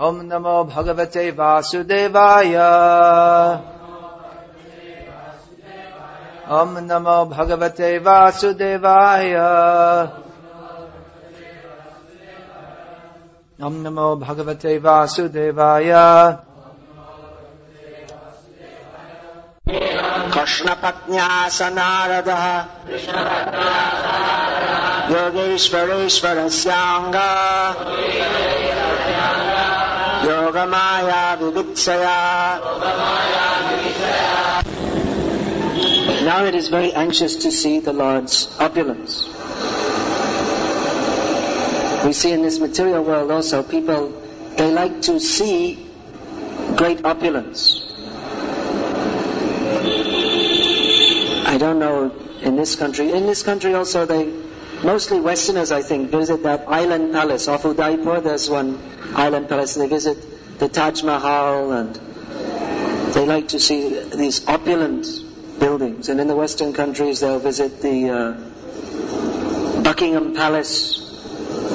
ओम नमो भगवते वासुदेवाय। ओम नमो भगवते वासुदेवाय। ओम नमो भगवते वासुदेवाय। कृष्णपत्न्यासनारदः। योगेश्वरेश्वरस्याङ्गा। Yogmaya विवित्सया Now it is very anxious to see the Lord's opulence. We see in this material world also people, they like to see great opulence. I don't know in this country. In this country also they, mostly Westerners I think, visit that island palace off Udaipur. There's one island palace. They visit the Taj Mahal and they like to see these opulent buildings. And in the Western countries they'll visit the uh, Buckingham Palace,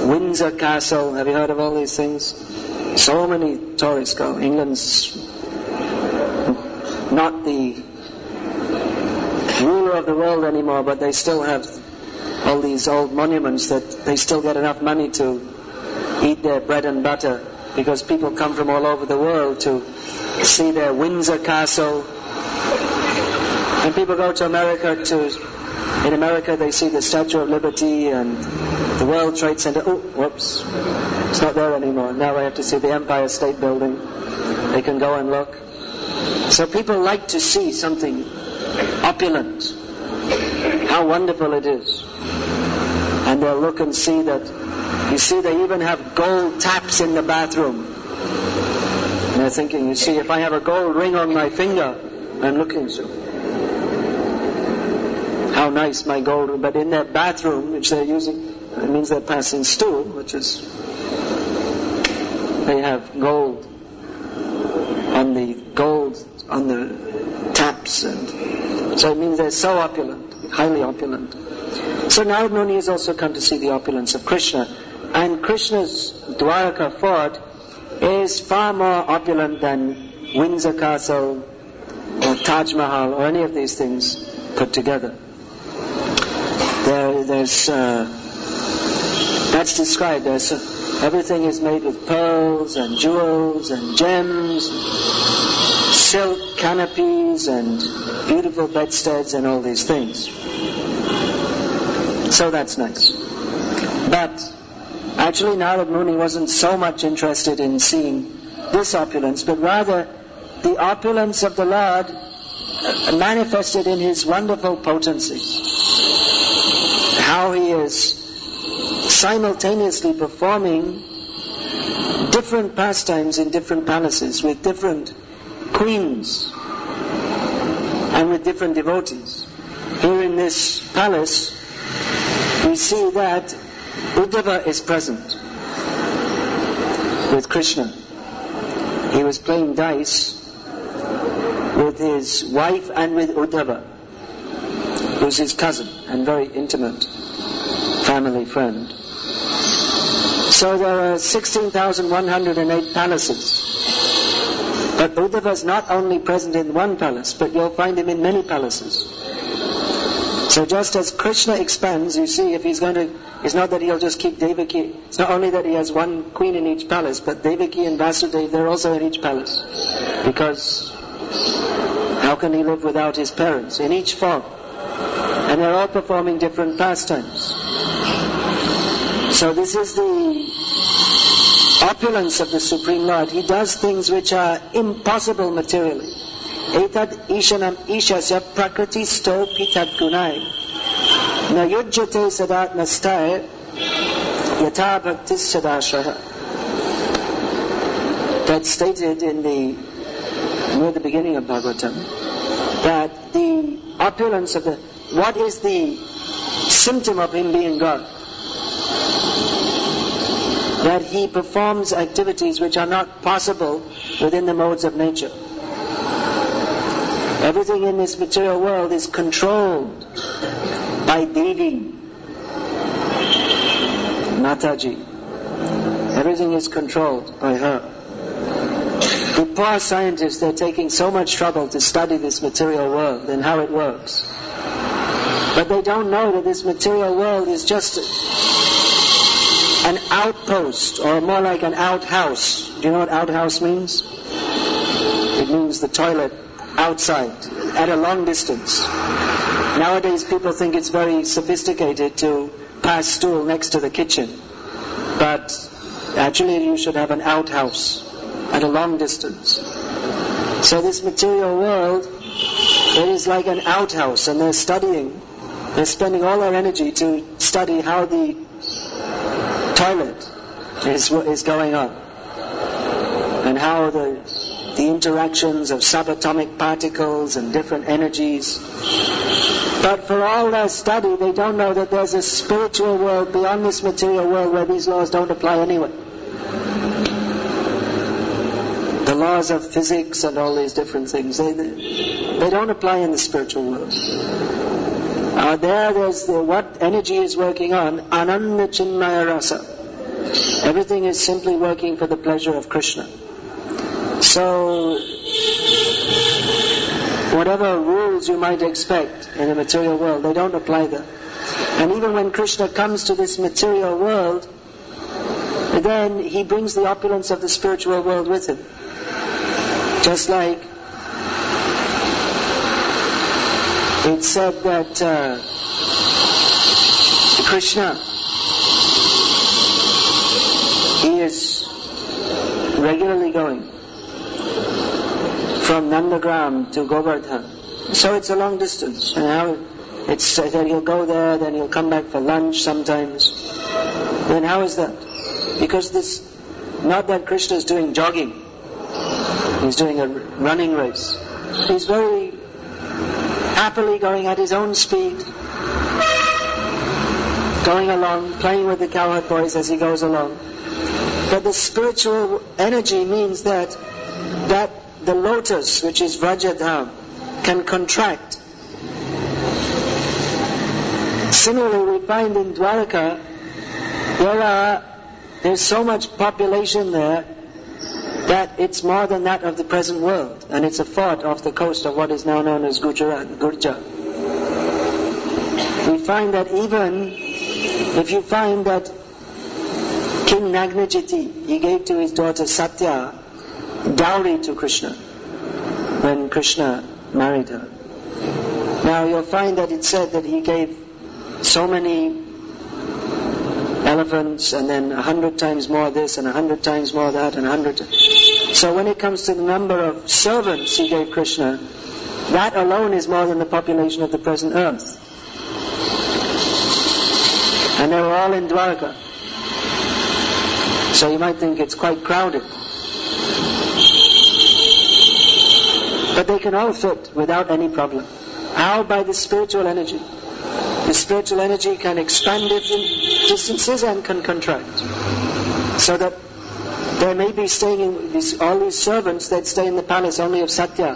Windsor Castle. Have you heard of all these things? So many tourists go. England's not the ruler of the world anymore, but they still have all these old monuments that they still get enough money to eat their bread and butter because people come from all over the world to see their Windsor Castle. And people go to America to, in America they see the Statue of Liberty and the World Trade Center. Oh, whoops. It's not there anymore. Now I have to see the Empire State Building. They can go and look. So people like to see something opulent. How wonderful it is. And they'll look and see that, you see, they even have gold taps in the bathroom. And they're thinking, you see, if I have a gold ring on my finger, I'm looking so. How nice my gold, but in their bathroom, which they're using, it means they're passing stool, which is, they have gold on the gold on the taps and so it means they're so opulent, highly opulent. So Narad has also come to see the opulence of Krishna. And Krishna's Dwaraka fort is far more opulent than Windsor Castle or Taj Mahal or any of these things put together. There, there's, uh, that's described. There's, uh, everything is made with pearls and jewels and gems, silk canopies and beautiful bedsteads and all these things. So that's nice. But actually Narad Muni wasn't so much interested in seeing this opulence, but rather the opulence of the Lord uh, manifested in his wonderful potency. How he is simultaneously performing different pastimes in different palaces with different queens and with different devotees. Here in this palace, we see that Uddhava is present with Krishna. He was playing dice with his wife and with Uddhava, who's his cousin and very intimate family friend. So there are 16,108 palaces. But Uddhava is not only present in one palace, but you'll find him in many palaces. So just as Krishna expands, you see, if he's going to, it's not that he'll just keep Devaki, it's not only that he has one queen in each palace, but Devaki and Vasudeva, they're also in each palace. Because how can he live without his parents? In each form. And they're all performing different pastimes. So this is the opulence of the Supreme Lord. He does things which are impossible materially. Etad ishanam ishasya prakriti sto pitad gunai. Na sadat yata bhaktis. That's stated in the, near the beginning of Bhagavatam, that the opulence of the, what is the symptom of him being God? That he performs activities which are not possible within the modes of nature. Everything in this material world is controlled by Devi, Mataji. Everything is controlled by her. The poor scientists, they're taking so much trouble to study this material world and how it works. But they don't know that this material world is just an outpost, or more like an outhouse. Do you know what outhouse means? It means the toilet outside, at a long distance. Nowadays people think it's very sophisticated to pass stool next to the kitchen. But actually you should have an outhouse at a long distance. So this material world, it is like an outhouse and they're studying they're spending all their energy to study how the toilet is, is going on and how the, the interactions of subatomic particles and different energies. But for all their study, they don't know that there's a spiritual world beyond this material world where these laws don't apply anyway. The laws of physics and all these different things, they, they don't apply in the spiritual world. Uh, there, there's the, what energy is working on, ananda chinmaya rasa. Everything is simply working for the pleasure of Krishna. So, whatever rules you might expect in the material world, they don't apply there. And even when Krishna comes to this material world, then he brings the opulence of the spiritual world with him. Just like it said that uh, Krishna, is regularly going from Nandagram to Govardhan. So it's a long distance. And how it's that he'll go there, then he'll come back for lunch sometimes. Then how is that? Because this, not that Krishna is doing jogging. He's doing a running race. He's very happily going at his own speed, going along, playing with the cowherd boys as he goes along. But the spiritual energy means that that the lotus, which is Vrajadham, can contract. Similarly, we find in Dwarka, there are, there's so much population there that it's more than that of the present world, and it's a fort off the coast of what is now known as Gujarat, Gurja. We find that even if you find that King Nagnajiti, he gave to his daughter Satya dowry to Krishna when Krishna married her. Now you'll find that it said that he gave so many elephants and then a hundred times more this and a hundred times more that and a hundred. So when it comes to the number of servants he gave Krishna, that alone is more than the population of the present earth. And they were all in Dwarka. So you might think it's quite crowded. But they can all fit without any problem. How? By the spiritual energy. The spiritual energy can expand different distances and can contract. So that there may be staying in these, all these servants that stay in the palace only of Satya,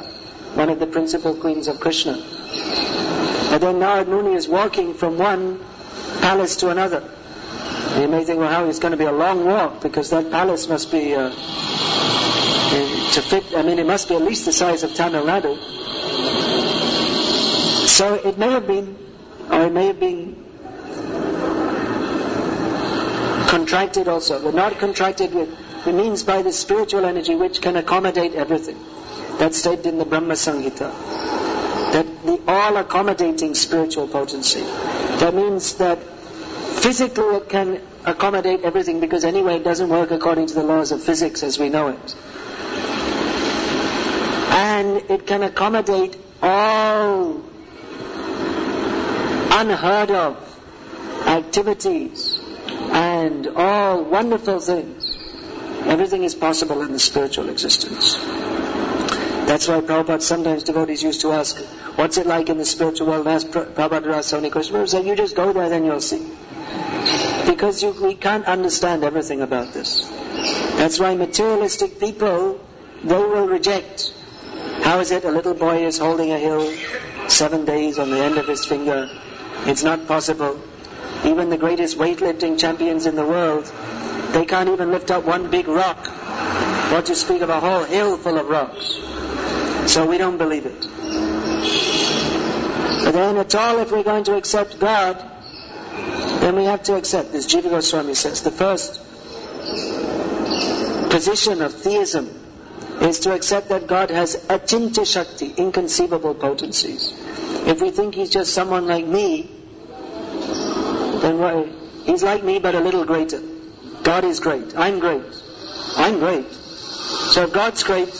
one of the principal queens of Krishna. And then Narad Muni is walking from one palace to another. You may think, well, how it's going to be a long walk because that palace must be uh, to fit. I mean, it must be at least the size of Tamil Nadu. So it may have been, or it may have been contracted also, but not contracted with, it means by the spiritual energy which can accommodate everything. That's stated in the Brahma Samhita. That the all accommodating spiritual potency. That means that physically it can accommodate everything because anyway it doesn't work according to the laws of physics as we know it. And it can accommodate all unheard of activities and all wonderful things. Everything is possible in the spiritual existence. That's why Prabhupada, sometimes devotees used to ask, what's it like in the spiritual world? And ask Prabhupada to ask so many questions. You just go there, then you'll see. Because you, we can't understand everything about this. That's why materialistic people, they will reject. How is it a little boy is holding a hill seven days on the end of his finger? It's not possible. Even the greatest weightlifting champions in the world, they can't even lift up one big rock. What to speak of a whole hill full of rocks. So we don't believe it. But then at all, if we're going to accept God, then we have to accept, as Jiva Goswami says, the first position of theism is to accept that God has achintya shakti, inconceivable potencies. If we think He's just someone like me, then what, He's like me but a little greater. God is great. I'm great. I'm great. So if God's great,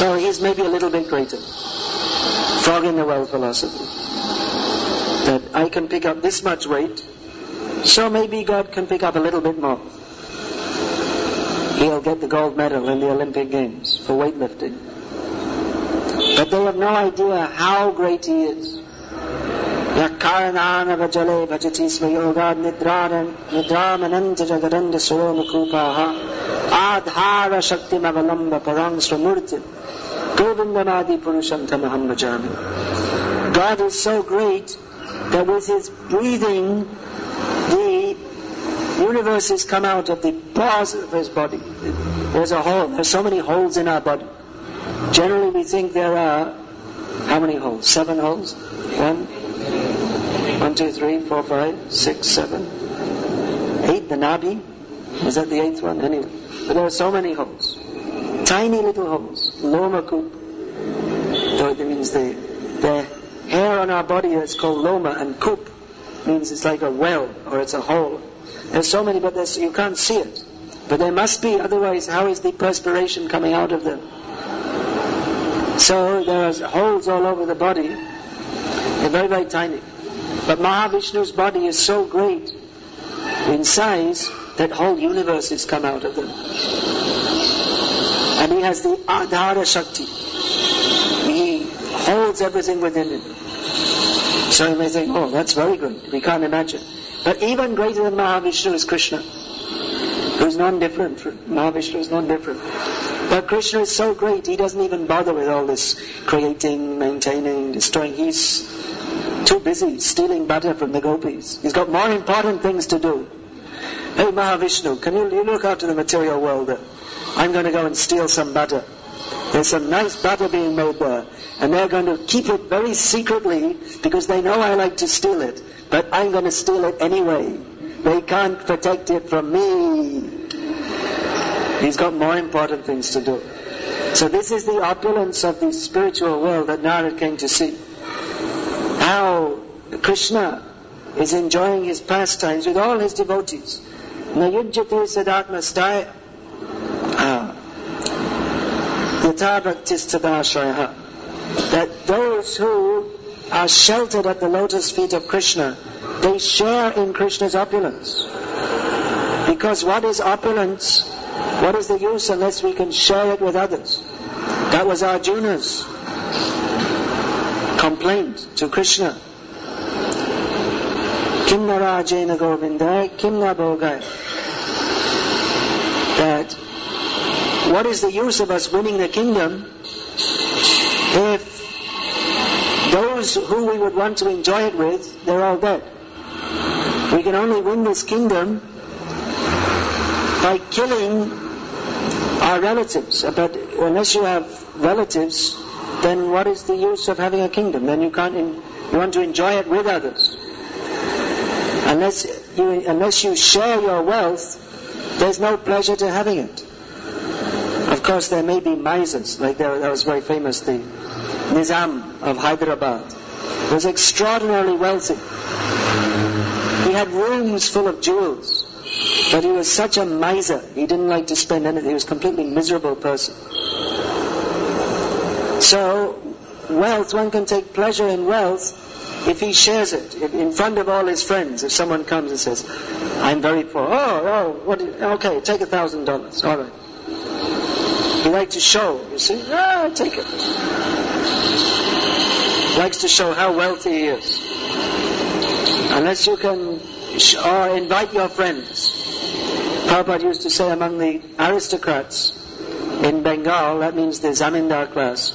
well, He's maybe a little bit greater. Frog in the well philosophy. That I can pick up this much weight, so maybe God can pick up a little bit more he'll get the gold medal in the Olympic Games for weightlifting. But they have no idea how great he is. Nidramananta jagaranda somakupaha adhara shakti mavalamba parang swamurti govindamadi purusham tamaham bhajami. God is so great that with his breathing, the universes come out of the pores of his body. There's a hole. There's so many holes in our body. Generally, we think there are how many holes? Seven holes. One, one, two, three, four, five, six, seven, eight. The nabi is that the eighth one? Anyway, but there are so many holes. Tiny little holes. Loma coop. It means the the hair on our body is called loma, and coop means it's like a well or it's a hole. There's so many, but you can't see it. But there must be, otherwise, how is the perspiration coming out of them? So there are holes all over the body. They're very, very tiny. But Mahavishnu's body is so great in size that whole universes come out of them. And he has the Adhara Shakti. He holds everything within him. So you may think, oh, that's very good. We can't imagine. But even greater than Mahavishnu is Krishna, who's non-different. Mahavishnu is non-different. But Krishna is so great, he doesn't even bother with all this creating, maintaining, destroying. He's too busy stealing butter from the gopis. He's got more important things to do. Hey Mahavishnu, can you, look after the material world? I'm going to go and steal some butter. There's some nice butter being made there. And they're going to keep it very secretly because they know I like to steal it but I'm going to steal it anyway. They can't protect it from me. He's got more important things to do. So this is the opulence of the spiritual world that Narad came to see. How Krishna is enjoying his pastimes with all his devotees. Nayujyate sadatma staya. Ah. Yatha That those who are sheltered at the lotus feet of Krishna, they share in Krishna's opulence. Because what is opulence? What is the use unless we can share it with others? That was Arjuna's complaint to Krishna. Kimna Rajena Govinda, Kimna Bhogai. That what is the use of us winning the kingdom if those who we would want to enjoy it with, they're all dead. We can only win this kingdom by killing our relatives. But unless you have relatives, then what is the use of having a kingdom? Then you can't. In, you want to enjoy it with others. Unless you, unless you share your wealth, there's no pleasure to having it. Of course, there may be misers, like there, that was very famous. The Nizam of Hyderabad was extraordinarily wealthy. He had rooms full of jewels, but he was such a miser. He didn't like to spend anything. He was a completely miserable person. So, wealth, one can take pleasure in wealth if he shares it in front of all his friends. If someone comes and says, "I'm very poor," oh, oh, what? Okay, take a thousand dollars. All right. He likes to show, you see. Ah, take it. Likes to show how wealthy he is. Unless you can, or invite your friends. Prabhupada used to say among the aristocrats in Bengal, that means the zamindar class,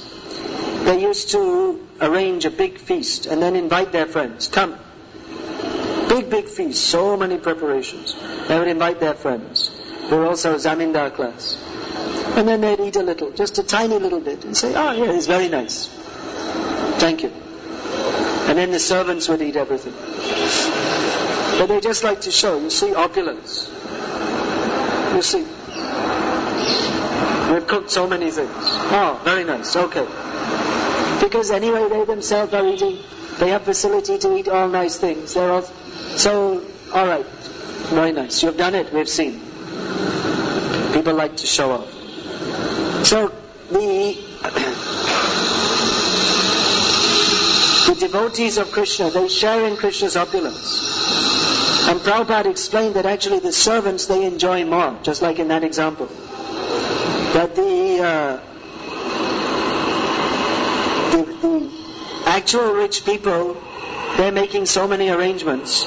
they used to arrange a big feast and then invite their friends. Come. Big, big feast, so many preparations. They would invite their friends. who are also Zamindar class. And then they'd eat a little, just a tiny little bit, and say, oh yeah, it's very nice. Thank you. And then the servants would eat everything. But they just like to show, you see, opulence. You see. We've cooked so many things. Oh, very nice, okay. Because anyway, they themselves are eating, they have facility to eat all nice things. They're all, so, alright, very nice. You've done it, we've seen. People like to show off. So, the, the devotees of Krishna, they share in Krishna's opulence. And Prabhupada explained that actually the servants, they enjoy more, just like in that example. That the, uh, the, the actual rich people, they're making so many arrangements.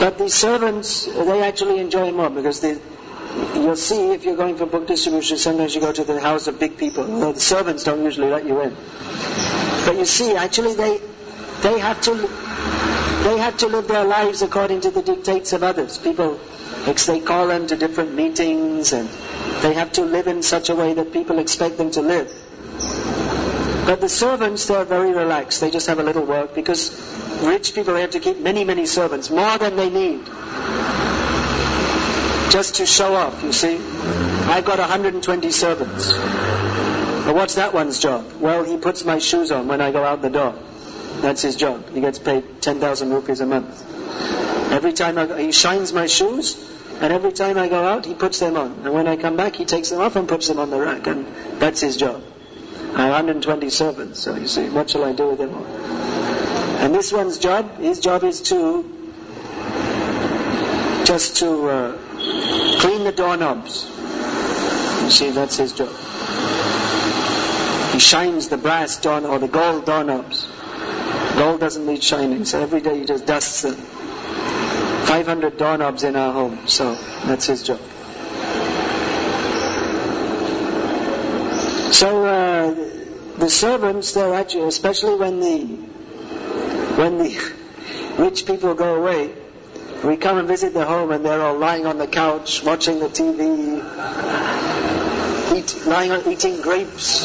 But the servants, they actually enjoy more because they, you'll see if you're going for book distribution, sometimes you go to the house of big people. Well, the servants don't usually let you in. But you see, actually they, they have to, they have to live their lives according to the dictates of others. People, they call them to different meetings and they have to live in such a way that people expect them to live. But the servants, they're very relaxed. They just have a little work because rich people have to keep many, many servants, more than they need. Just to show off, you see. I've got 120 servants. But what's that one's job? Well, he puts my shoes on when I go out the door. That's his job. He gets paid 10,000 rupees a month. Every time I go, he shines my shoes, and every time I go out, he puts them on. And when I come back, he takes them off and puts them on the rack, and that's his job. I have 120 servants, so you see, what shall I do with them all? And this one's job, his job is to just to uh, clean the doorknobs. You see, that's his job. He shines the brass door or the gold doorknobs. Gold doesn't need shining, so every day he just dusts them. 500 doorknobs in our home, so that's his job. So uh, the servants, they're actually, especially when the when the rich people go away, we come and visit their home and they're all lying on the couch, watching the TV, eat, lying on eating grapes.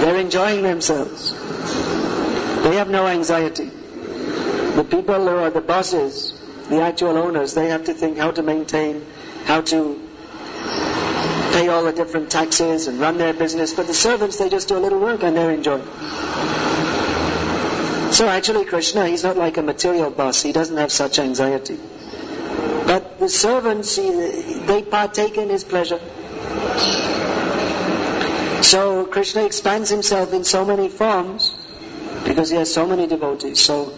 They're enjoying themselves. They have no anxiety. The people who are the bosses, the actual owners, they have to think how to maintain, how to pay all the different taxes and run their business. But the servants, they just do a little work and they're enjoying. So actually Krishna, he's not like a material boss. He doesn't have such anxiety. But the servants, they partake in his pleasure. So Krishna expands himself in so many forms because he has so many devotees. So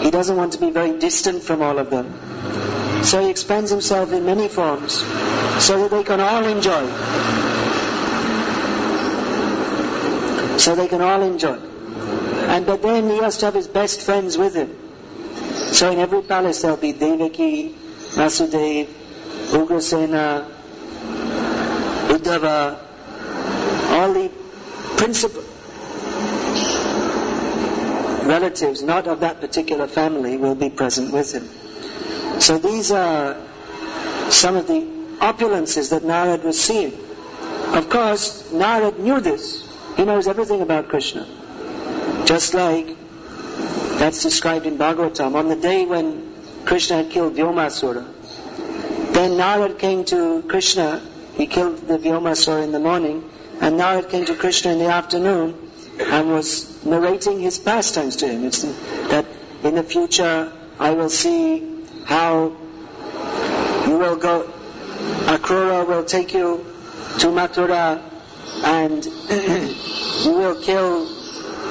he doesn't want to be very distant from all of them. So he expands himself in many forms so that they can all enjoy. So they can all enjoy. And but then he has to have his best friends with him. So in every palace there'll be Devaki, Vasudev, Ugrasena, Uddhava, all the principal relatives not of that particular family will be present with him. So these are some of the opulences that Narad was seeing. Of course, Narad knew this. He knows everything about Krishna. Just like that's described in Bhagavatam. On the day when Krishna had killed Vyomasura, then Narad came to Krishna. He killed the Vyomasura in the morning, and Narad came to Krishna in the afternoon and was narrating his pastimes to him. It's that in the future I will see how you will go, Akrura will take you to Mathura and you will kill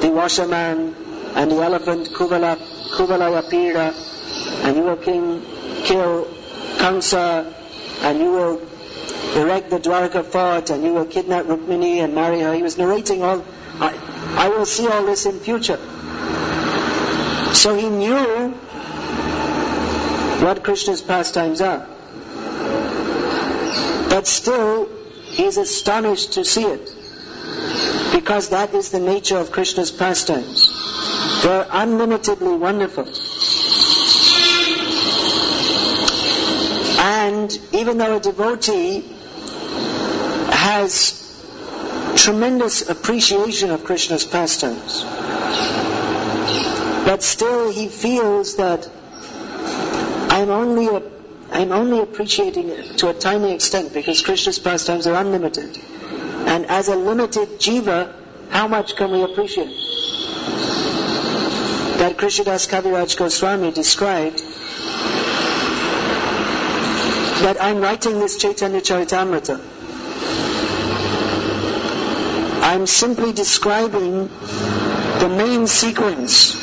the washerman and the elephant Kuvala, Kuvalayapira and you will king, kill Kamsa and you will erect the Dwarka fort and you will kidnap Rukmini and marry her. He was narrating all, I, will see all this in future. So he knew what Krishna's pastimes are. But still, he is astonished to see it. Because that is the nature of Krishna's pastimes. They're unlimitedly wonderful. And even though a devotee has tremendous appreciation of Krishna's pastimes, but still he feels that I'm only a, I'm only appreciating it to a tiny extent because Krishna's pastimes are unlimited. And as a limited jiva, how much can we appreciate? That Krishnadas Kaviraj Goswami described that I'm writing this Chaitanya Charitamrita. I'm simply describing the main sequence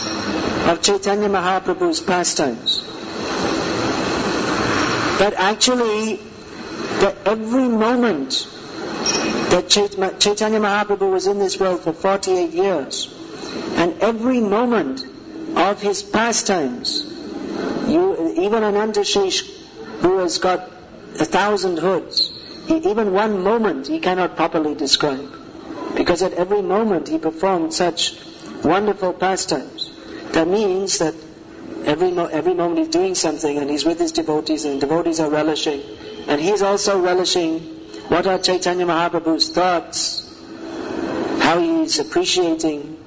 of Chaitanya Mahaprabhu's pastimes. But actually, that every moment that Chaitanya Mahaprabhu was in this world for 48 years, and every moment of his pastimes, you, even Anantashesh, who has got a thousand hoods, even one moment he cannot properly describe. Because at every moment he performed such wonderful pastimes. That means that every, mo- every moment he's doing something and he's with his devotees and devotees are relishing. And he's also relishing what are Chaitanya Mahaprabhu's thoughts, how he's appreciating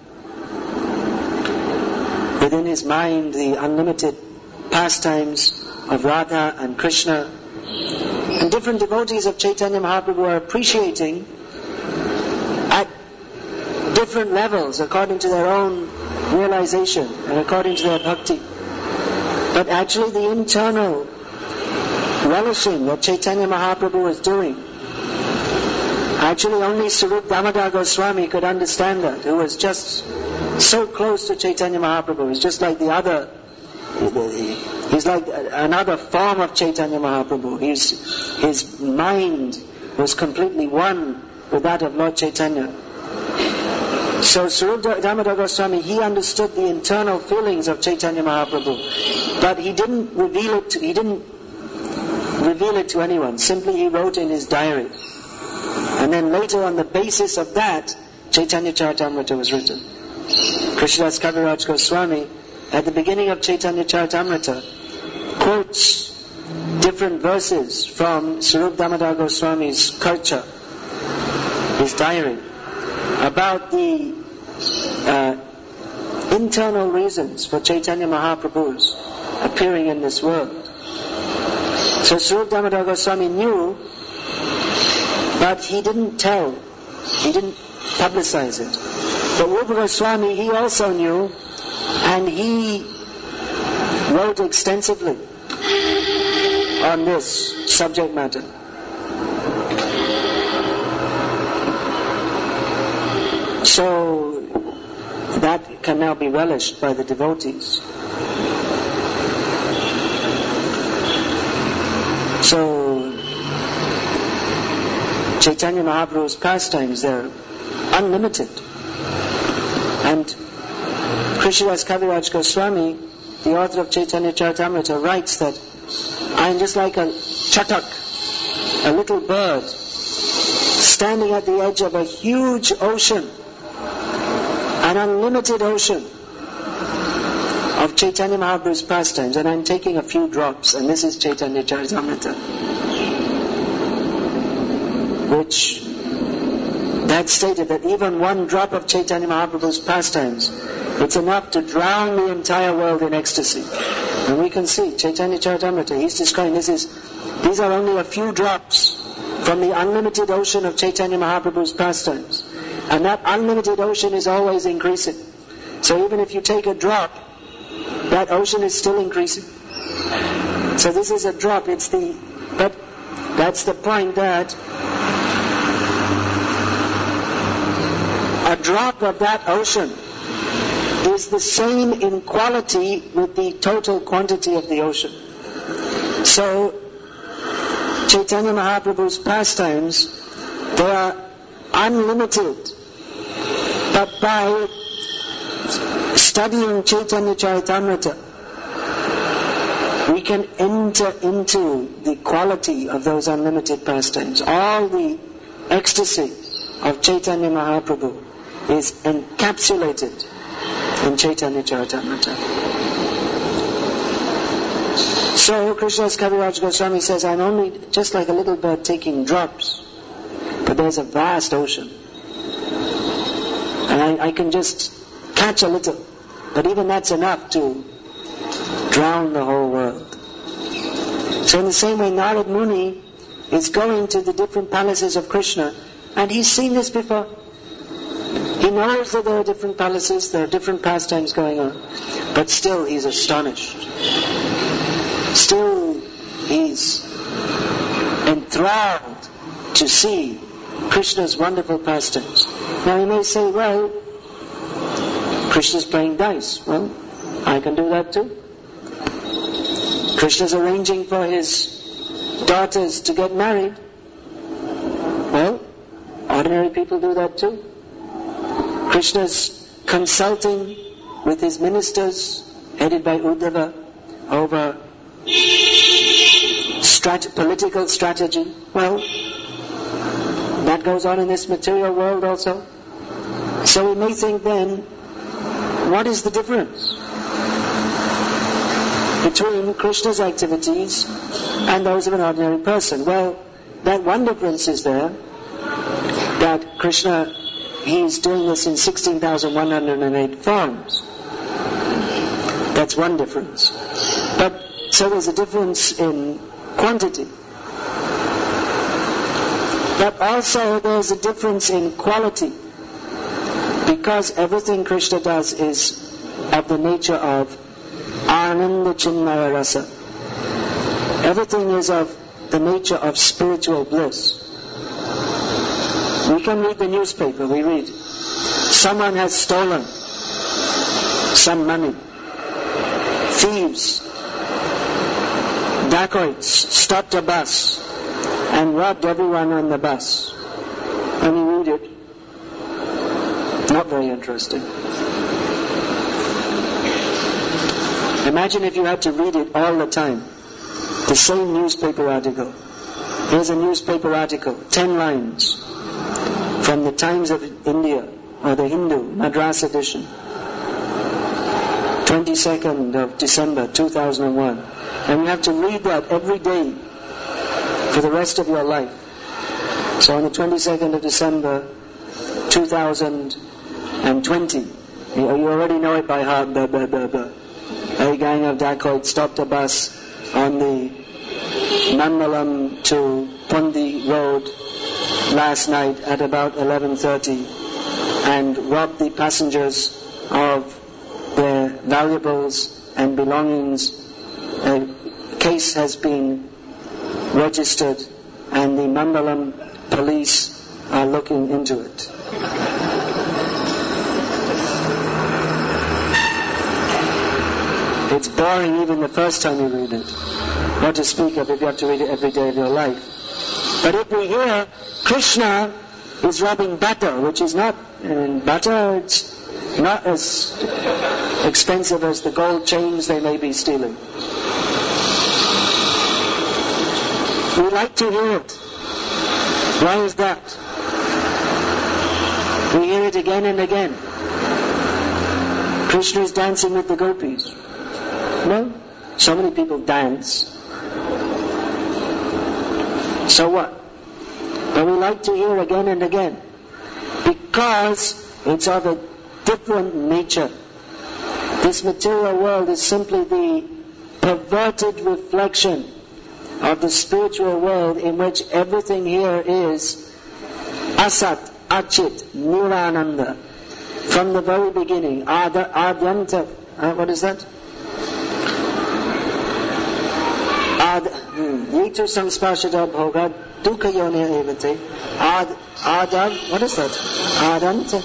within his mind the unlimited pastimes of Radha and Krishna. And different devotees of Chaitanya Mahaprabhu are appreciating at different levels according to their own realization and according to their bhakti. But actually the internal relishing that Chaitanya Mahaprabhu is doing, actually only Sarup Damodar Goswami could understand that, who was just so close to Chaitanya Mahaprabhu. He's just like the other, he's like another form of Chaitanya Mahaprabhu. He's, his mind was completely one with that of Lord Chaitanya. So Sarup Damodar Goswami, he understood the internal feelings of Chaitanya Mahaprabhu, but he didn't reveal it. To, he didn't reveal it to anyone. Simply, he wrote in his diary, and then later, on the basis of that, Chaitanya Charitamrita was written. Krishnadas Kaviraj Goswami, at the beginning of Chaitanya Charitamrita, quotes different verses from Sarup Damodar Goswami's Karcha, his diary, about the uh, internal reasons for Chaitanya Mahaprabhu's appearing in this world. So Sri Damodar Goswami knew, but he didn't tell, he didn't publicize it. But Rupa Goswami, he also knew, and he wrote extensively on this subject matter. So that can now be relished by the devotees. So Chaitanya Mahaprabhu's pastimes, they're unlimited. And Krishnadas Kaviraj Goswami, the author of Chaitanya Charitamrita, writes that I am just like a chatak, a little bird, standing at the edge of a huge ocean, an unlimited ocean of Chaitanya Mahaprabhu's pastimes, and I'm taking a few drops, and this is Chaitanya Charitamrita, which that stated that even one drop of Chaitanya Mahaprabhu's pastimes, it's enough to drown the entire world in ecstasy. And we can see Chaitanya Charitamrita, he's describing this is, these are only a few drops from the unlimited ocean of Chaitanya Mahaprabhu's pastimes. And that unlimited ocean is always increasing. So even if you take a drop, that ocean is still increasing. So this is a drop, it's the, but that's the point that a drop of that ocean is the same in quality with the total quantity of the ocean. So, Chaitanya Mahaprabhu's pastimes, they are unlimited. But by studying Chaitanya Charitamrita, we can enter into the quality of those unlimited pastimes. All the ecstasy of Chaitanya Mahaprabhu is encapsulated in Chaitanya Charitamrita. So Krishnadas Kaviraj Goswami says, I'm only just like a little bird taking drops, but there's a vast ocean. And I, I can just catch a little, but even that's enough to drown the whole world. So in the same way, Narad Muni is going to the different palaces of Krishna, and he's seen this before. He knows that there are different palaces, there are different pastimes going on, but still he's astonished. Still he's enthralled to see Krishna's wonderful pastimes. Now you may say, well, Krishna's playing dice. Well, I can do that too. Krishna's arranging for his daughters to get married. Well, ordinary people do that too. Krishna's consulting with his ministers, headed by Uddhava, over strat- political strategy. Well, that goes on in this material world also. So we may think then, what is the difference between Krishna's activities and those of an ordinary person? Well, that one difference is there, that Krishna he's doing this in 16,108 forms. That's one difference. But so there's a difference in quantity. But also there's a difference in quality. Because everything Krishna does is of the nature of Ananda Chinmaya Rasa. Everything is of the nature of spiritual bliss. We can read the newspaper, we read, someone has stolen some money. Thieves, dacoits stopped a bus and robbed everyone on the bus. And we read it. Not very interesting. Imagine if you had to read it all the time. The same newspaper article. Here's a newspaper article, 10 lines from the Times of India or the Hindu Madras edition, 22nd of December 2001. And you have to read that every day for the rest of your life. So on the 22nd of December 2020, you already know it by heart, blah, blah, blah, blah. A gang of dacoits stopped a bus on the Mandalam to Pundi Road last night at about 11.30 and robbed the passengers of their valuables and belongings. A case has been registered and the Mandalam police are looking into it. It's boring even the first time you read it. What to speak of if you have to read it every day of your life. But if we hear Krishna is rubbing butter, which is not, and butter, it's not as expensive as the gold chains they may be stealing. We like to hear it. Why is that? We hear it again and again. Krishna is dancing with the gopis. No? So many people dance. So what? But we like to hear again and again. Because it's of a different nature. This material world is simply the perverted reflection of the spiritual world in which everything here is asat, achit, nirananda. From the very beginning, adyanta, uh, what is that? Ad, Yitu samspashada bhoga dukkha yone evate. Ad, adab, what is that? Adanta.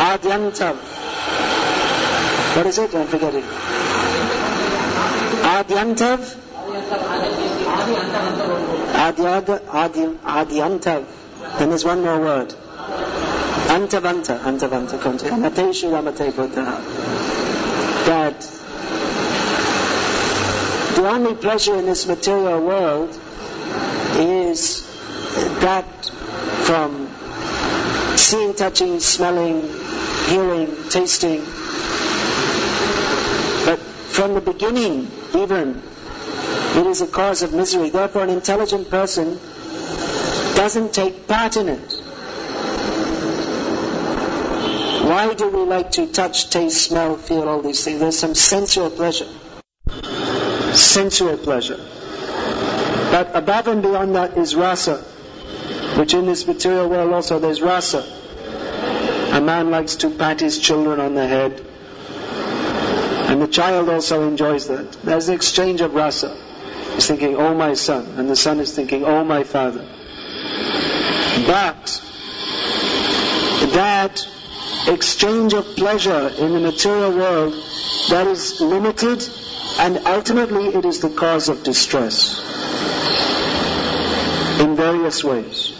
Adyantav. What is it? I'm forgetting. Adyantav? Adyad, adi, adyantav. Then there's one more word. Antavanta, antavanta, konti. Amateshu ramate buddha. That the only pleasure in this material world is that from seeing, touching, smelling, hearing, tasting. But from the beginning, even. It is a cause of misery. Therefore, an intelligent person doesn't take part in it. Why do we like to touch, taste, smell, feel all these things? There's some sensual pleasure. Sensual pleasure. But above and beyond that is rasa, which in this material world also there's rasa. A man likes to pat his children on the head, and the child also enjoys that. There's the exchange of rasa. He's thinking, oh my son, and the son is thinking, oh my father. But that exchange of pleasure in the material world, that is limited and ultimately it is the cause of distress in various ways.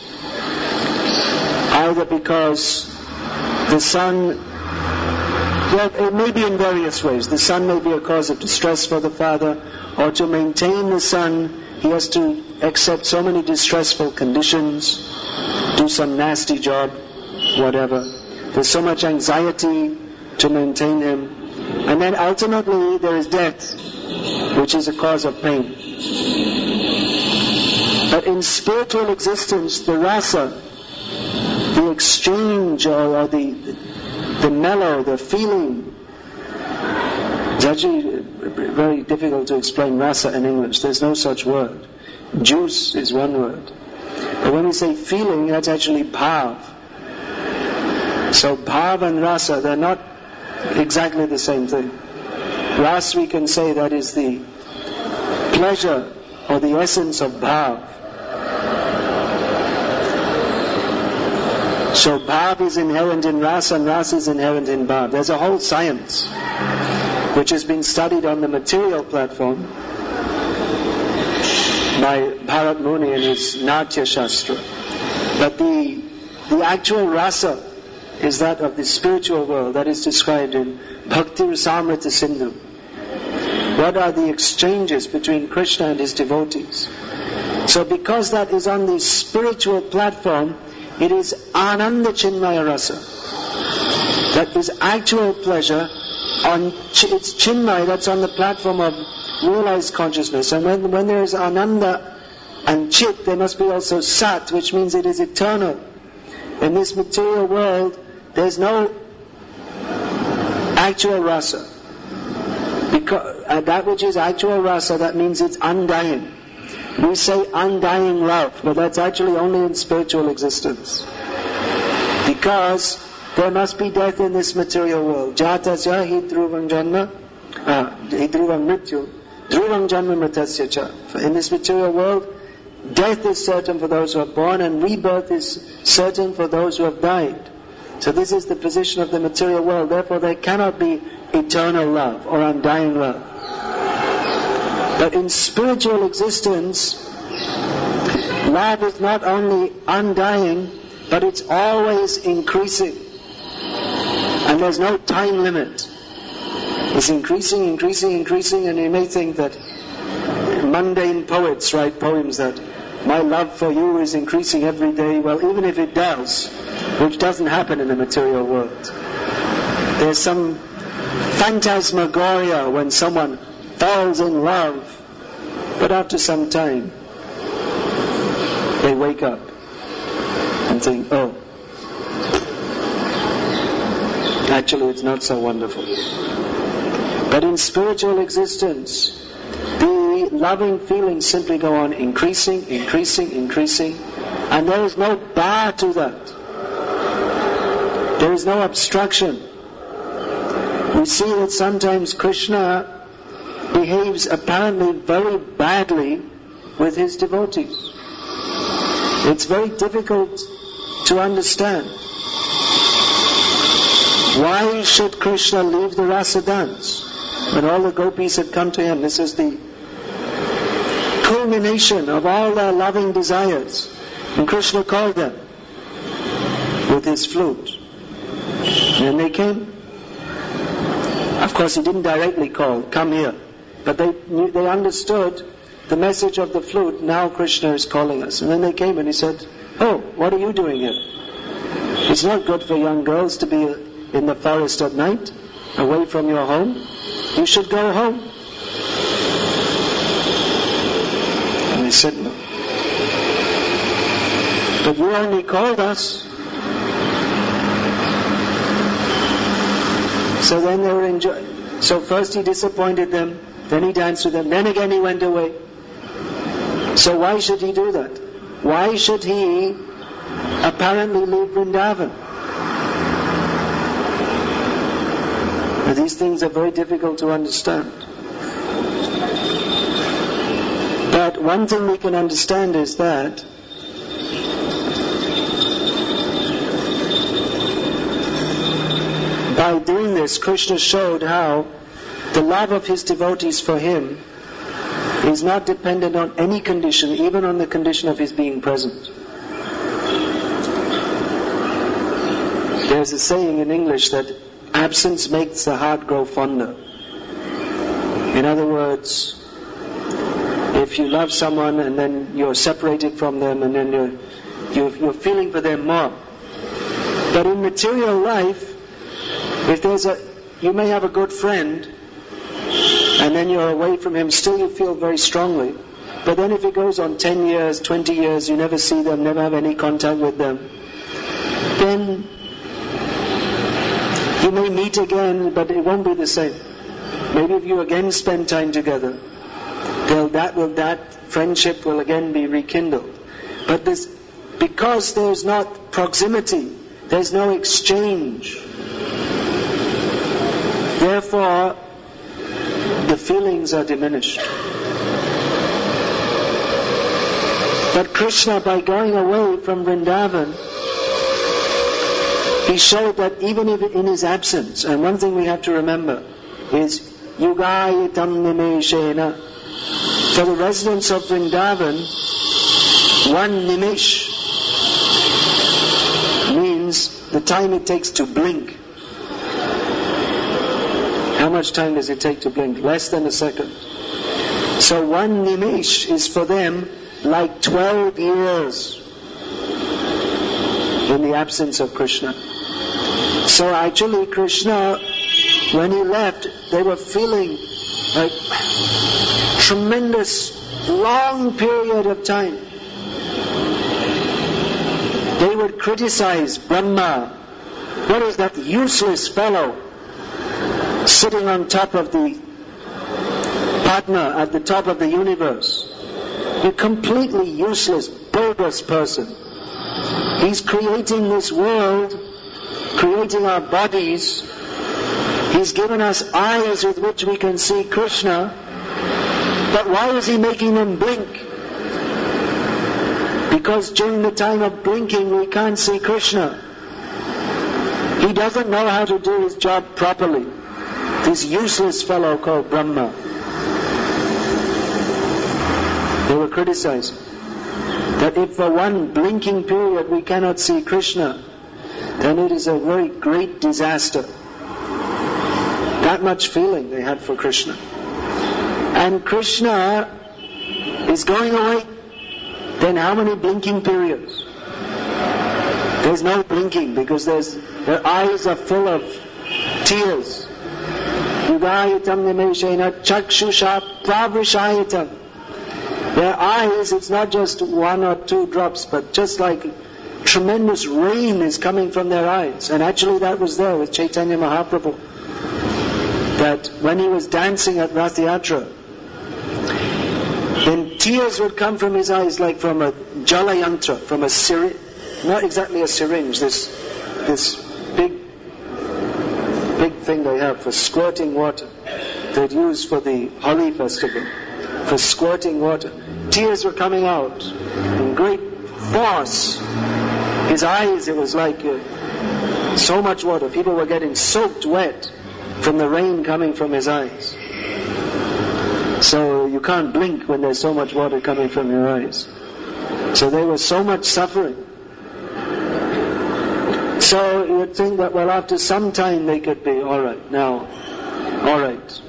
Either because the son, well, it may be in various ways. The son may be a cause of distress for the father, or to maintain the son, he has to accept so many distressful conditions, do some nasty job, whatever. There's so much anxiety to maintain him. And then ultimately there is death, which is a cause of pain. But in spiritual existence, the rasa, the exchange or, or the, the mellow, the feeling, it's actually very difficult to explain rasa in English. There's no such word. Juice is one word. But when we say feeling, that's actually bhav. So bhav and rasa, they're not exactly the same thing. Rasa we can say that is the pleasure or the essence of bhav. So bhav is inherent in ras and ras is inherent in bhav. There's a whole science which has been studied on the material platform by Bharat Muni in his Natya Shastra. But the, the actual rasa is that of the spiritual world that is described in Bhakti Rasamrita Sindhu. What are the exchanges between Krishna and his devotees? So because that is on the spiritual platform, it is Ananda Chinmaya Rasa. That is actual pleasure on, it's Chinmaya that's on the platform of realized consciousness. And when, when there is Ananda and Chit, there must be also Sat, which means it is eternal. In this material world, there's no actual rasa. Because uh, that which is actual rasa, that means it's undying. We say undying love, but that's actually only in spiritual existence. Because there must be death in this material world. Jatasya hi dhruvam janma, uh, hi dhruvam mrityu, dhruvam mritasya cha. In this material world, death is certain for those who are born and rebirth is certain for those who have died. So this is the position of the material world. Therefore, there cannot be eternal love or undying love. But in spiritual existence, love is not only undying, but it's always increasing. And there's no time limit. It's increasing, increasing, increasing, and you may think that mundane poets write poems that my love for you is increasing every day. Well, even if it does, which doesn't happen in the material world, there's some phantasmagoria when someone falls in love, but after some time, they wake up and think, oh, actually it's not so wonderful. But in spiritual existence, the loving feelings simply go on increasing, increasing, increasing, and there is no bar to that. There is no obstruction. We see that sometimes Krishna behaves apparently very badly with his devotees. It's very difficult to understand. Why should Krishna leave the rasa dance? When all the gopis had come to him, this is the culmination of all their loving desires. And Krishna called them with his flute. And they came. Of course, he didn't directly call, come here. But they, they understood the message of the flute. Now Krishna is calling us. And then they came and he said, Oh, what are you doing here? It's not good for young girls to be in the forest at night, away from your home. You should go home. And he said, No. But you only called us. So then they were enjoying. So first he disappointed them then he danced with them, then again he went away. So why should he do that? Why should he apparently leave Vrindavan? These things are very difficult to understand. But one thing we can understand is that by doing this, Krishna showed how the love of his devotees for him is not dependent on any condition, even on the condition of his being present. There's a saying in English that absence makes the heart grow fonder. In other words, if you love someone and then you're separated from them and then you're, you're, you're feeling for them more. But in material life, if there's a, you may have a good friend, and then you're away from him, still you feel very strongly. But then if it goes on 10 years, 20 years, you never see them, never have any contact with them, then you may meet again, but it won't be the same. Maybe if you again spend time together, that will, that friendship will again be rekindled. But this, because there's not proximity, there's no exchange, Therefore, the feelings are diminished. But Krishna, by going away from Vrindavan, he showed that even if in his absence, and one thing we have to remember is yugayitam nimeshena. For the residents of Vrindavan, one nimesh means the time it takes to blink. How much time does it take to blink? Less than a second. So one nimish is for them like 12 years in the absence of Krishna. So actually Krishna, when he left, they were feeling like tremendous long period of time. They would criticize Brahma. What is that useless fellow? Sitting on top of the Padma at the top of the universe. A completely useless, bogus person. He's creating this world, creating our bodies. He's given us eyes with which we can see Krishna. But why is he making them blink? Because during the time of blinking we can't see Krishna. He doesn't know how to do his job properly this useless fellow called Brahma. They were criticizing that if for one blinking period we cannot see Krishna, then it is a very great disaster. That much feeling they had for Krishna. And Krishna is going away. Then how many blinking periods? There's no blinking because their eyes are full of tears. Yugayitam nimeshena chakshusha pravrishayitam. Their eyes, it's not just one or two drops, but just like tremendous rain is coming from their eyes. And actually that was there with Chaitanya Mahaprabhu. That when he was dancing at Rath Yatra, then tears would come from his eyes like from a jalayantra, from a syringe, not exactly a syringe, this, this big thing they have for squirting water. They'd use for the Holi festival, for squirting water. Tears were coming out in great force. His eyes, it was like uh, so much water. People were getting soaked wet from the rain coming from his eyes. So you can't blink when there's so much water coming from your eyes. So there was so much suffering. So you would think that, well, after some time they could be, alright, now, alright,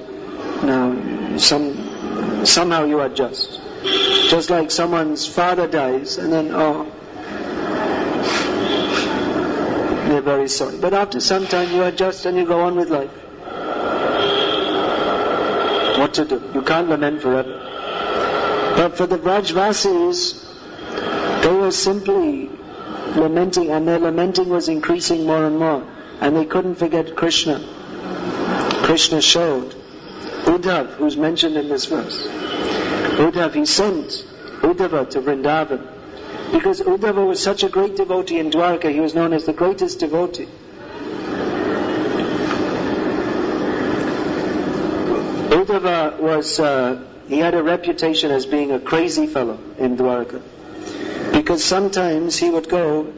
now, some, somehow you adjust. Just like someone's father dies, and then, oh, they're very sorry. But after some time you adjust and you go on with life. What to do? You can't lament forever. But for the Vrajvasis, They were simply lamenting, and their lamenting was increasing more and more, and they couldn't forget Krishna. Krishna showed Uddhav, who's mentioned in this verse. Uddhav, he sent Uddhava to Vrindavan. Because Uddhava was such a great devotee in Dwarka, he was known as the greatest devotee. Uddhava was, uh, he had a reputation as being a crazy fellow in Dwarka. Because sometimes he would go,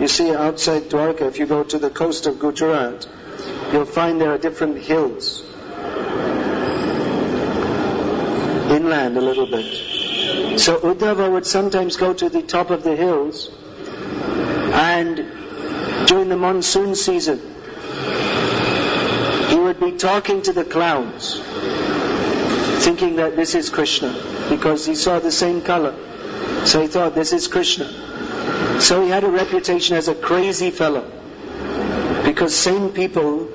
you see outside Dwarka, if you go to the coast of Gujarat, you'll find there are different hills. Inland a little bit. So Uddhava would sometimes go to the top of the hills and during the monsoon season, he would be talking to the clouds, thinking that this is Krishna, because he saw the same color. So he thought, this is Krishna. So he had a reputation as a crazy fellow, because sane people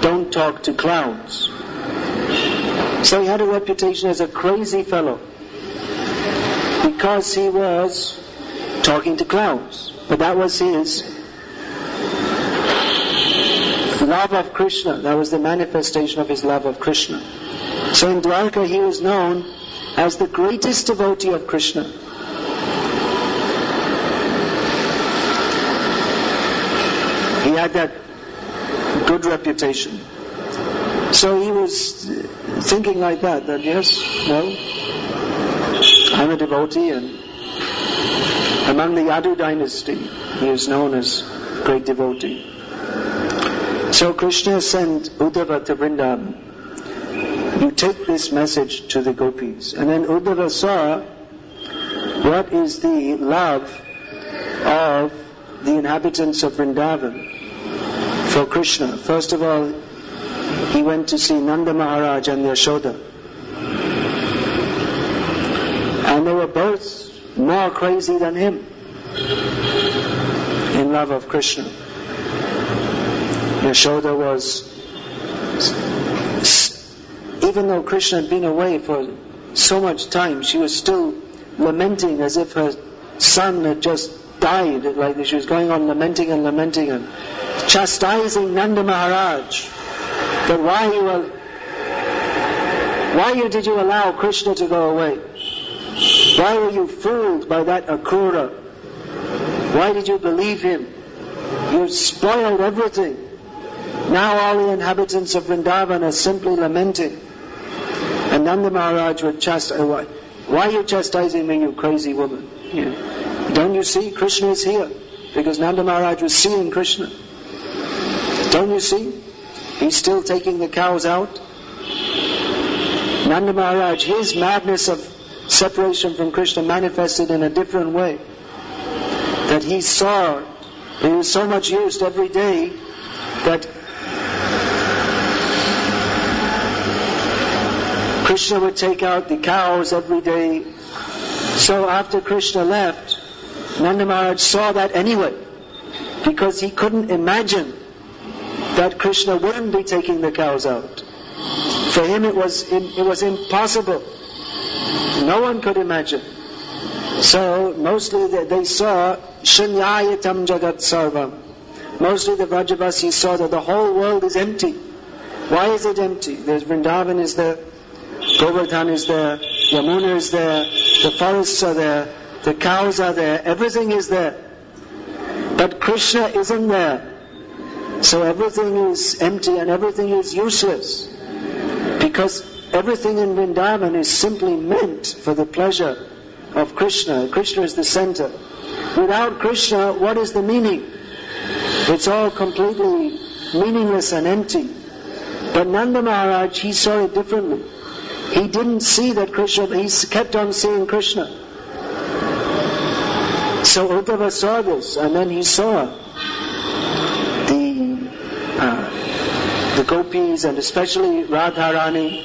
don't talk to clowns. So he had a reputation as a crazy fellow, because he was talking to clowns. But that was his love of Krishna. That was the manifestation of his love of Krishna. So in Dwarka he was known as the greatest devotee of Krishna. He had that good reputation. So he was thinking like that, that yes, well, I'm a devotee and among the Yadu dynasty, he is known as great devotee. So Krishna sent Uddhava to Vrindavan. You take this message to the gopis. And then Uddhava saw what is the love of the inhabitants of Vrindavan for Krishna. First of all, he went to see Nanda Maharaj and Yashoda. And they were both more crazy than him in love of Krishna. Yashoda was, even though Krishna had been away for so much time, she was still lamenting as if her son had just died. Like this. she was going on lamenting and lamenting and chastising Nanda Maharaj that why you were, why did you allow Krishna to go away? Why were you fooled by that Akrura? Why did you believe him? You spoiled everything. Now all the inhabitants of Vrindavan are simply lamenting. And Nanda Maharaj would chastise, why, why are you chastising me, you crazy woman? Don't you see? Krishna is here. Because Nanda Maharaj was seeing Krishna. Don't you see? He's still taking the cows out. Nanda Maharaj, his madness of separation from Krishna manifested in a different way. That he saw, he was so much used every day that Krishna would take out the cows every day. So after Krishna left, Nanda Maharaj saw that anyway, because he couldn't imagine that Krishna wouldn't be taking the cows out. For him it was, it was impossible. No one could imagine. So mostly they saw Shunyayitam Jagat Sarvam. Mostly the Vrajavasis saw that the whole world is empty. Why is it empty? There's Vrindavan is there, Govardhan is there, Yamuna is there, the forests are there, the cows are there, everything is there. But Krishna isn't there. So everything is empty and everything is useless. Because everything in Vrindavan is simply meant for the pleasure of Krishna. Krishna is the center. Without Krishna, what is the meaning? It's all completely meaningless and empty. But Nanda Maharaj, he saw it differently. He didn't see that Krishna, he kept on seeing Krishna. So Uddhava saw this, and then he saw the uh, the gopis and especially Radharani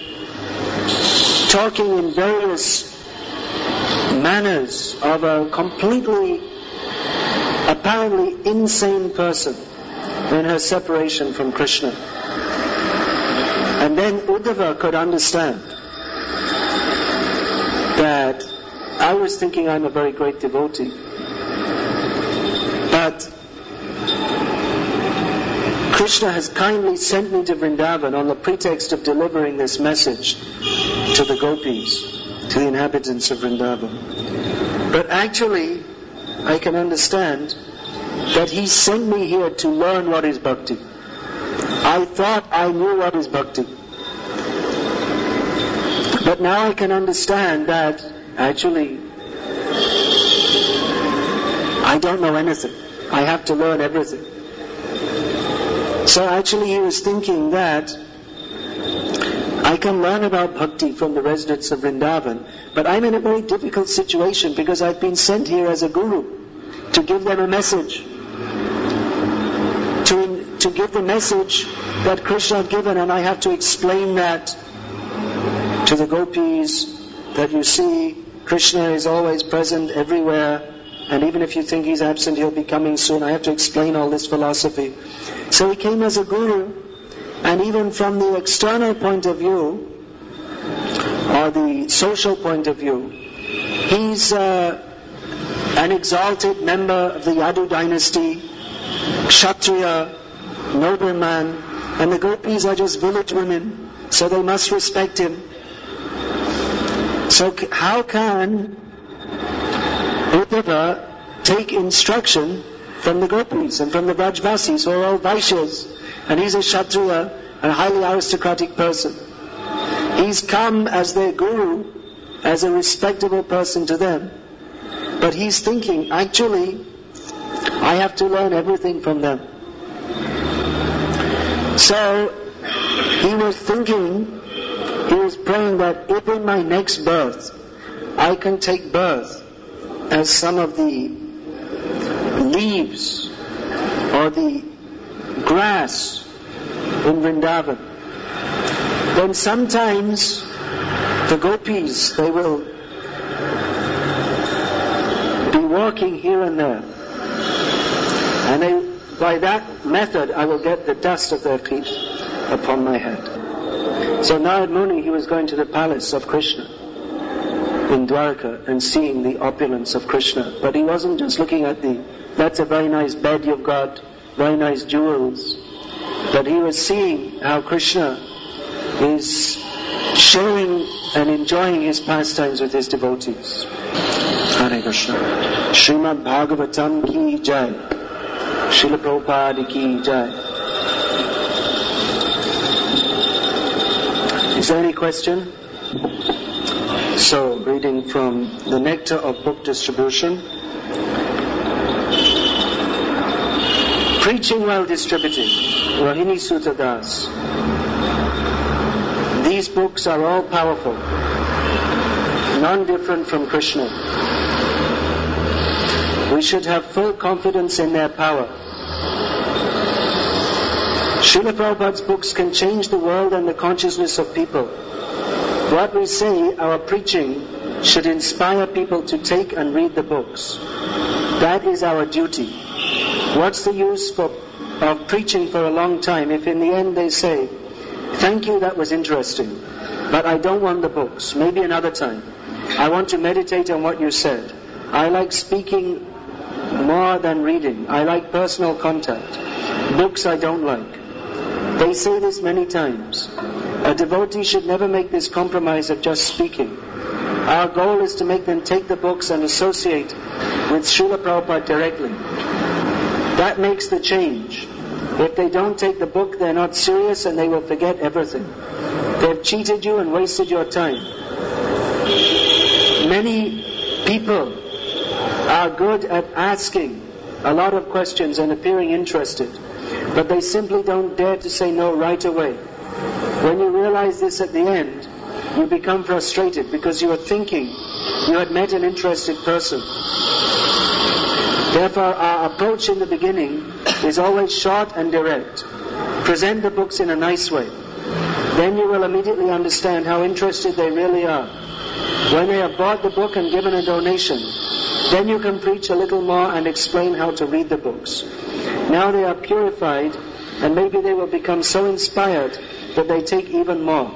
talking in various manners of a completely, apparently insane person in her separation from Krishna. And then Uddhava could understand that I was thinking I'm a very great devotee. But Krishna has kindly sent me to Vrindavan on the pretext of delivering this message to the gopis, to the inhabitants of Vrindavan. But actually, I can understand that he sent me here to learn what is bhakti. I thought I knew what is bhakti. But now I can understand that actually I don't know anything. I have to learn everything. So actually he was thinking that I can learn about bhakti from the residents of Vrindavan, but I'm in a very difficult situation because I've been sent here as a guru to give them a message. To, to give the message that Krishna had given, and I have to explain that to the gopis that you see Krishna is always present everywhere. And even if you think he's absent, he'll be coming soon. I have to explain all this philosophy. So he came as a guru, and even from the external point of view, or the social point of view, he's uh, an exalted member of the Yadu dynasty, Kshatriya, nobleman, and the gopis are just village women, so they must respect him. So how can Uddhava take instruction from the gopis and from the Brajvasis who are all Vaishyas and he's a Kshatriya, a highly aristocratic person. He's come as their guru, as a respectable person to them. But he's thinking, actually, I have to learn everything from them. So, he was thinking, he was praying that if in my next birth, I can take birth as some of the leaves or the grass in Vrindavan, then sometimes the gopis, they will be walking here and there. And by that method, I will get the dust of their feet upon my head. So Narad Muni, he was going to the palace of Krishna in Dwarka and seeing the opulence of Krishna. But he wasn't just looking at the, that's a very nice bed you've got, very nice jewels. But he was seeing how Krishna is sharing and enjoying his pastimes with his devotees. Hare Krishna. Srimad Bhagavatam ki jai. Srila Prabhupada ki jai. Is there any question? So, reading from the Nectar of Book Distribution. Preaching while distributing, Rohini Suta Das. These books are all powerful, none different from Krishna. We should have full confidence in their power. Srila Prabhupada's books can change the world and the consciousness of people. What we say, our preaching, should inspire people to take and read the books. That is our duty. What's the use for, of preaching for a long time if in the end they say, thank you, that was interesting, but I don't want the books, maybe another time. I want to meditate on what you said. I like speaking more than reading. I like personal contact. Books I don't like. They say this many times. A devotee should never make this compromise of just speaking. Our goal is to make them take the books and associate with Srila Prabhupada directly. That makes the change. If they don't take the book, they're not serious and they will forget everything. They've cheated you and wasted your time. Many people are good at asking a lot of questions and appearing interested, but they simply don't dare to say no right away. When you realize this at the end, you become frustrated because you are thinking you had met an interested person. Therefore, our approach in the beginning is always short and direct. Present the books in a nice way. Then you will immediately understand how interested they really are. When they have bought the book and given a donation, then you can preach a little more and explain how to read the books. Now they are purified and maybe they will become so inspired that they take even more.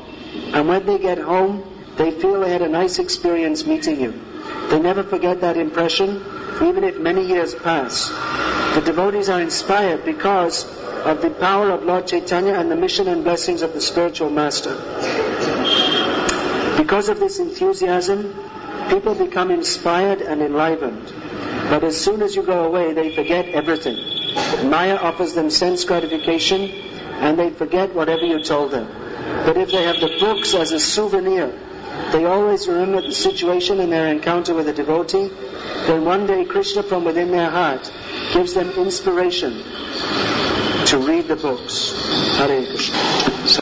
And when they get home, they feel they had a nice experience meeting you. They never forget that impression, even if many years pass. The devotees are inspired because of the power of Lord Chaitanya and the mission and blessings of the spiritual master. Because of this enthusiasm, people become inspired and enlivened. But as soon as you go away, they forget everything. Maya offers them sense gratification and they forget whatever you told them. But if they have the books as a souvenir, they always remember the situation and their encounter with a devotee, then one day Krishna from within their heart gives them inspiration to read the books. Hare Krishna.